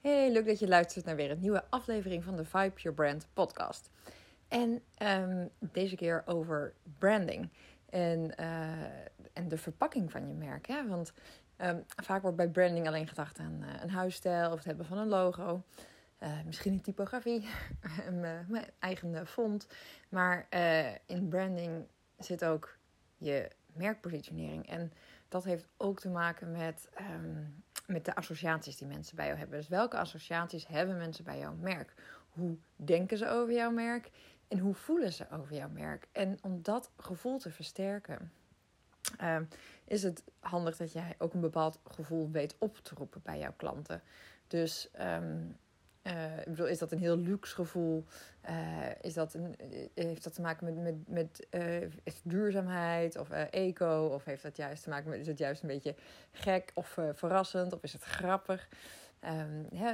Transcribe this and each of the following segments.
Hey, leuk dat je luistert naar weer een nieuwe aflevering van de Vibe Your Brand podcast. En ehm, deze keer over branding en, uh, en de verpakking van je merk. Hè? Want um, vaak wordt bij branding alleen gedacht aan uh, een huisstijl of het hebben van een logo. Uh, misschien een typografie, mijn eigen font. Maar in branding zit ook je merkpositionering. En dat heeft ook te maken met, um, met de associaties die mensen bij jou hebben. Dus welke associaties hebben mensen bij jouw merk? Hoe denken ze over jouw merk? En hoe voelen ze over jouw merk? En om dat gevoel te versterken, uh, is het handig dat jij ook een bepaald gevoel weet op te roepen bij jouw klanten. Dus um, uh, ik bedoel, is dat een heel luxe gevoel? Uh, is dat een, heeft dat te maken met, met, met duurzaamheid of eco? Of heeft dat juist te maken met, is het juist een beetje gek of verrassend? Of is het grappig? Um, hè,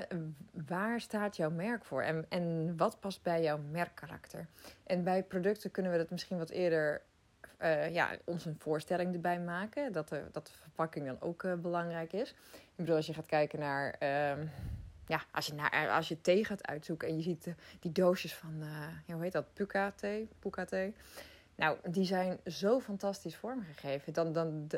waar staat jouw merk voor? En, en wat past bij jouw merkkarakter? En bij producten kunnen we dat misschien wat eerder ja, ons een voorstelling erbij maken. Dat de, dat de verpakking dan ook belangrijk is. Ik bedoel, als je gaat kijken naar ehm, ja, als je, naar, als je thee gaat uitzoeken en je ziet de, die doosjes van, uh, hoe heet dat, Puka thee, Puka thee. Nou, die zijn zo fantastisch vormgegeven. Dan, dan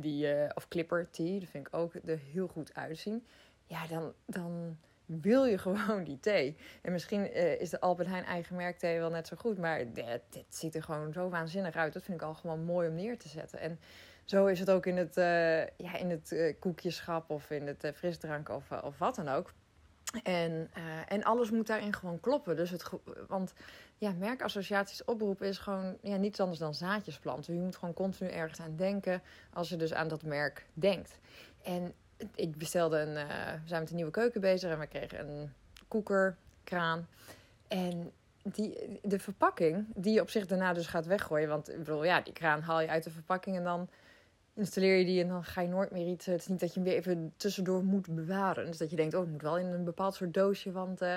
die, uh, of Clipper tea, dat vind ik ook er heel goed uitzien. Ja, dan, dan wil je gewoon die thee. En misschien uh, is de Albert Heijn eigen merk thee wel net zo goed. Maar dit, ziet er gewoon zo waanzinnig uit. Dat vind ik al gewoon mooi om neer te zetten. En zo is het ook in het, ja, in het koekjeschap of in het frisdrank of, of wat dan ook. En, uh, en alles moet daarin gewoon kloppen. Dus het, want ja, merkassociaties oproepen is gewoon ja, niets anders dan zaadjes planten. Je moet gewoon continu ergens aan denken als je dus aan dat merk denkt. En ik bestelde een, uh, we zijn met een nieuwe keuken bezig en we kregen een koeker, kraan. En die, de verpakking, die je op zich daarna dus gaat weggooien. Want ik bedoel, ja, die kraan haal je uit de verpakking en dan installeer je die en dan ga je nooit meer iets. Het is niet dat je hem weer even tussendoor moet bewaren. Dus dat je denkt, oh, het moet wel in een bepaald soort doosje. Want uh,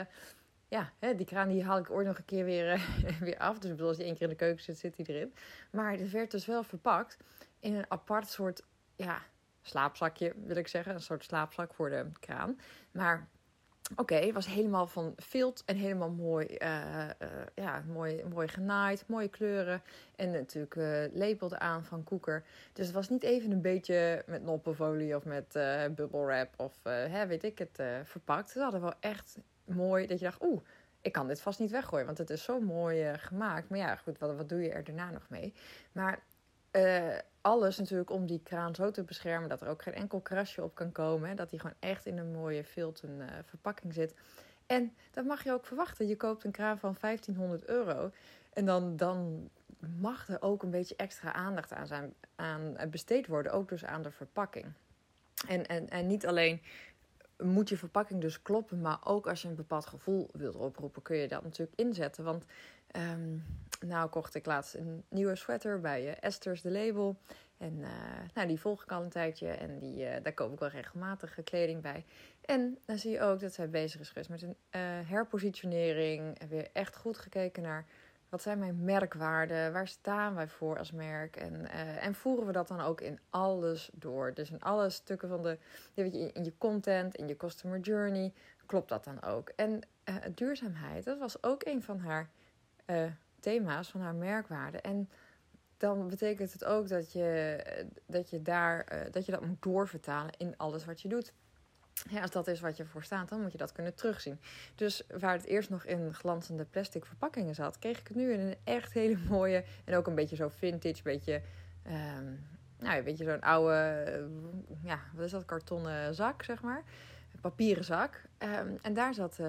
ja, hè, die kraan die haal ik ooit nog een keer weer, uh, weer af. Dus bedoel, als je één keer in de keuken zit, zit die erin. Maar het werd dus wel verpakt in een apart soort, ja, slaapzakje wil ik zeggen. Een soort slaapzak voor de kraan. Maar Oké, okay, was helemaal van vilt en helemaal mooi, uh, uh, ja, mooi, mooi genaaid, mooie kleuren. En natuurlijk uh, aan van koeker. Dus het was niet even een beetje met noppenfolie of met bubble wrap of hè, weet ik het verpakt. Ze hadden wel echt mooi dat je dacht, oeh, ik kan dit vast niet weggooien, want het is zo mooi gemaakt. Maar ja, goed, wat, wat doe je er daarna nog mee? Maar alles natuurlijk om die kraan zo te beschermen dat er ook geen enkel krasje op kan komen. Hè? Dat die gewoon echt in een mooie filten uh, verpakking zit. En dat mag je ook verwachten. Je koopt een kraan van 1500 euro. En dan, dan mag er ook een beetje extra aandacht aan, zijn, aan besteed worden. Ook dus aan de verpakking. En, en, en niet alleen moet je verpakking dus kloppen, maar ook als je een bepaald gevoel wilt oproepen, kun je dat natuurlijk inzetten. Want um, nou kocht ik laatst een nieuwe sweater bij uh, Esther's de Label. En uh, nou, die volg ik al een tijdje en die, uh, daar koop ik wel regelmatig kleding bij. En dan zie je ook dat zij bezig is geweest met een herpositionering. Weer echt goed gekeken naar wat zijn mijn merkwaarden? Waar staan wij voor als merk? En, en voeren we dat dan ook in alles door? Dus in alle stukken van de, je, in je content, in je customer journey, klopt dat dan ook? En duurzaamheid, dat was ook een van haar thema's, van haar merkwaarden. En dan betekent het ook dat je, dat je, daar, dat, je dat moet doorvertalen in alles wat je doet. Ja, als dat is wat je voor staat, dan moet je dat kunnen terugzien. Dus waar het eerst nog in glanzende plastic verpakkingen zat, kreeg ik het nu in een echt hele mooie en ook een beetje zo vintage, beetje, um, nou, een beetje zo'n oude, ja, wat is dat, kartonnen zak, zeg maar. Papieren zak. Um, en daar zat, uh,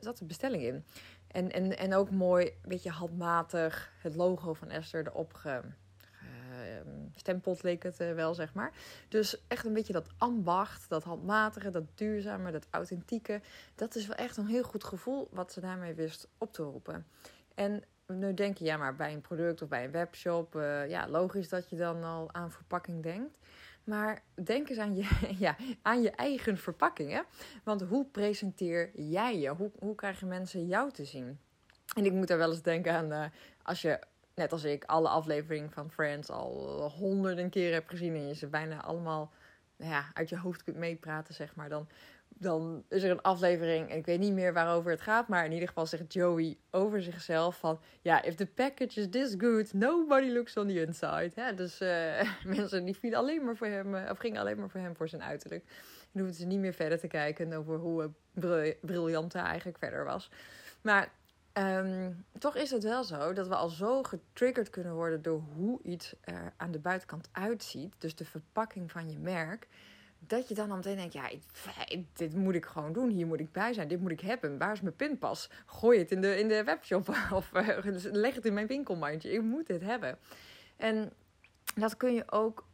zat de bestelling in. En, en, en ook mooi, een beetje handmatig, het logo van Esther erop ge, Ehm, stempelt leek het uh, wel, zeg maar. Dus echt een beetje dat ambacht, dat handmatige, dat duurzame, dat authentieke. Dat is wel echt een heel goed gevoel wat ze daarmee wist op te roepen. En nu denk je, ja, maar bij een product of bij een webshop, uh, ja, logisch dat je dan al aan verpakking denkt. Maar denk eens aan je, ja, aan je eigen verpakking. Want hoe presenteer jij je? Hoe, hoe krijgen mensen jou te zien? En ik moet daar wel eens denken aan uh, als je net als ik, alle afleveringen van Friends al honderden keer heb gezien. En je ze bijna allemaal nou ja, uit je hoofd kunt meepraten, zeg maar. Dan, dan is er een aflevering, en ik weet niet meer waarover het gaat, maar in ieder geval zegt Joey over zichzelf van, ja, if the package is this good, nobody looks on the inside. Hè? Dus uh, mensen die vielen alleen maar voor hem, of gingen alleen maar voor hem voor zijn uiterlijk. En hoefden ze niet meer verder te kijken over hoe briljant hij eigenlijk verder was. Maar um, toch is het wel zo dat we al zo getriggerd kunnen worden door hoe iets er aan de buitenkant uitziet. Dus de verpakking van je merk. Dat je dan al meteen denkt, ja, dit moet ik gewoon doen. Hier moet ik bij zijn. Dit moet ik hebben. Waar is mijn pinpas? Gooi het in de, in de webshop. Of uh, leg het in mijn winkelmandje. Ik moet dit hebben. En dat kun je ook,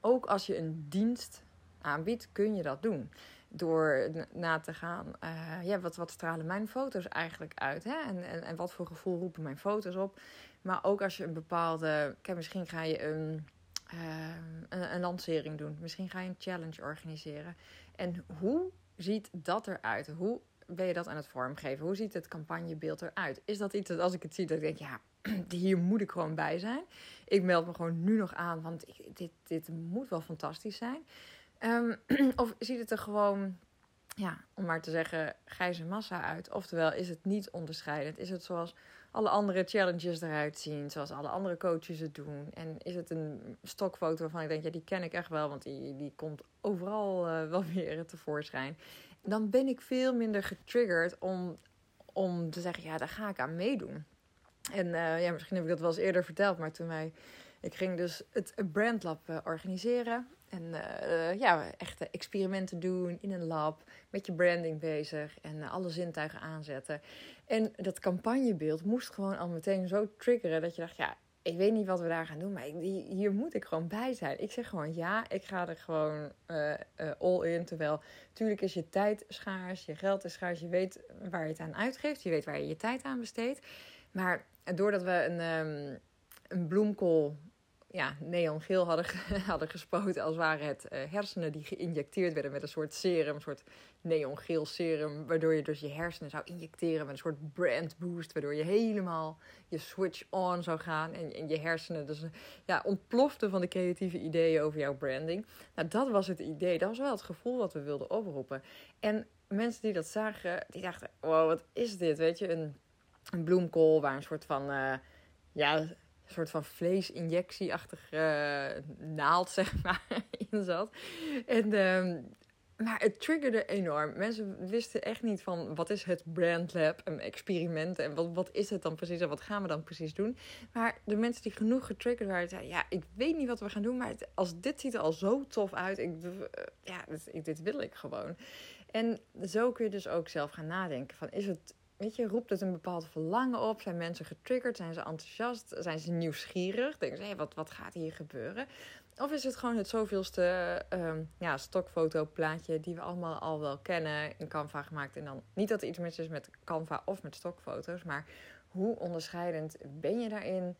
ook als je een dienst aanbiedt, kun je dat doen door na te gaan, uh, ja, wat, wat stralen mijn foto's eigenlijk uit? Hè? En, en, en wat voor gevoel roepen mijn foto's op? Maar ook als je een bepaalde, kijk, misschien ga je een, een, een, lancering doen. Misschien ga je een challenge organiseren. En hoe ziet dat eruit? Hoe ben je dat aan het vormgeven? Hoe ziet het campagnebeeld eruit? Is dat iets dat als ik het zie, dat ik denk, ja, hier moet ik gewoon bij zijn. Ik meld me gewoon nu nog aan, want dit, dit moet wel fantastisch zijn. Um, of ziet het er gewoon, ja, om maar te zeggen, grijze massa uit? Oftewel, is het niet onderscheidend? Is het zoals alle andere challenges eruit zien, zoals alle andere coaches het doen? En is het een stokfoto waarvan ik denk, ja, die ken ik echt wel, want die, die komt overal uh, wel weer tevoorschijn. Dan ben ik veel minder getriggerd om, om te zeggen, ja, daar ga ik aan meedoen. En uh, ja, misschien heb ik dat wel eens eerder verteld, maar toen wij... Ik ging dus het Brandlab uh, organiseren. En uh, ja, echte experimenten doen in een lab, met je branding bezig en uh, alle zintuigen aanzetten. En dat campagnebeeld moest gewoon al meteen zo triggeren dat je dacht, ja, ik weet niet wat we daar gaan doen, maar hier moet ik gewoon bij zijn. Ik zeg gewoon ja, ik ga er gewoon uh, all in. Terwijl, natuurlijk is je tijd schaars, je geld is schaars, je weet waar je het aan uitgeeft, je weet waar je je tijd aan besteedt. Maar doordat we een, um, een bloemkool ja, neongeel hadden, hadden gespoten. Als waren het uh, hersenen die geïnjecteerd werden met een soort serum, een soort neongeel serum. Waardoor je dus je hersenen zou injecteren met een soort brand boost. Waardoor je helemaal je switch on zou gaan. En, en je hersenen dus ja, ontploften van de creatieve ideeën over jouw branding. Nou, dat was het idee. Dat was wel het gevoel wat we wilden oproepen. En mensen die dat zagen, die dachten, wow, wat is dit? Weet je, een, een bloemkool waar een soort van... Uh, ja, een soort van vleesinjectieachtige uh, naald, zeg maar, in zat. En, uh, maar het triggerde enorm. Mensen wisten echt niet van wat is het Brand Lab, een experiment en wat, wat is het dan precies en wat gaan we dan precies doen. Maar de mensen die genoeg getriggerd waren, zeiden ja, ik weet niet wat we gaan doen, maar als dit ziet er al zo tof uit, ik, ja, dit, dit wil ik gewoon. En zo kun je dus ook zelf gaan nadenken van is het weet je, roept het een bepaald verlangen op? Zijn mensen getriggerd? Zijn ze enthousiast? Zijn ze nieuwsgierig? Denken ze, hé, wat, wat gaat hier gebeuren? Of is het gewoon het zoveelste um, ja, stokfoto-plaatje die we allemaal al wel kennen, in Canva gemaakt? En dan niet dat er iets mis is met Canva of met stokfoto's, maar hoe onderscheidend ben je daarin?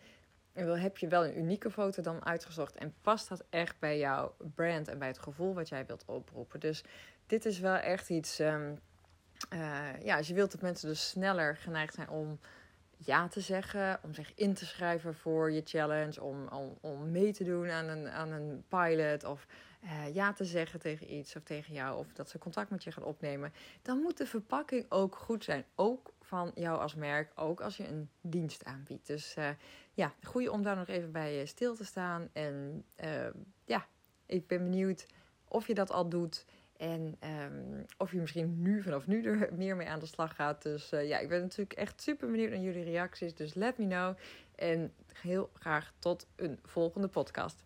Heb je wel een unieke foto dan uitgezocht en past dat echt bij jouw brand en bij het gevoel wat jij wilt oproepen? Dus dit is wel echt iets. Um, uh, ja, als je wilt dat mensen dus sneller geneigd zijn om ja te zeggen, om zich in te schrijven voor je challenge, om, om, om mee te doen aan een, aan een pilot of uh, ja te zeggen tegen iets of tegen jou of dat ze contact met je gaan opnemen, dan moet de verpakking ook goed zijn. Ook van jou als merk, ook als je een dienst aanbiedt. Dus uh, ja, goede om daar nog even bij stil te staan. En ja, ik ben benieuwd of je dat al doet. En um, of je misschien nu vanaf nu er meer mee aan de slag gaat. Dus uh, ja, ik ben natuurlijk echt super benieuwd naar jullie reacties. Dus let me know. En heel graag tot een volgende podcast.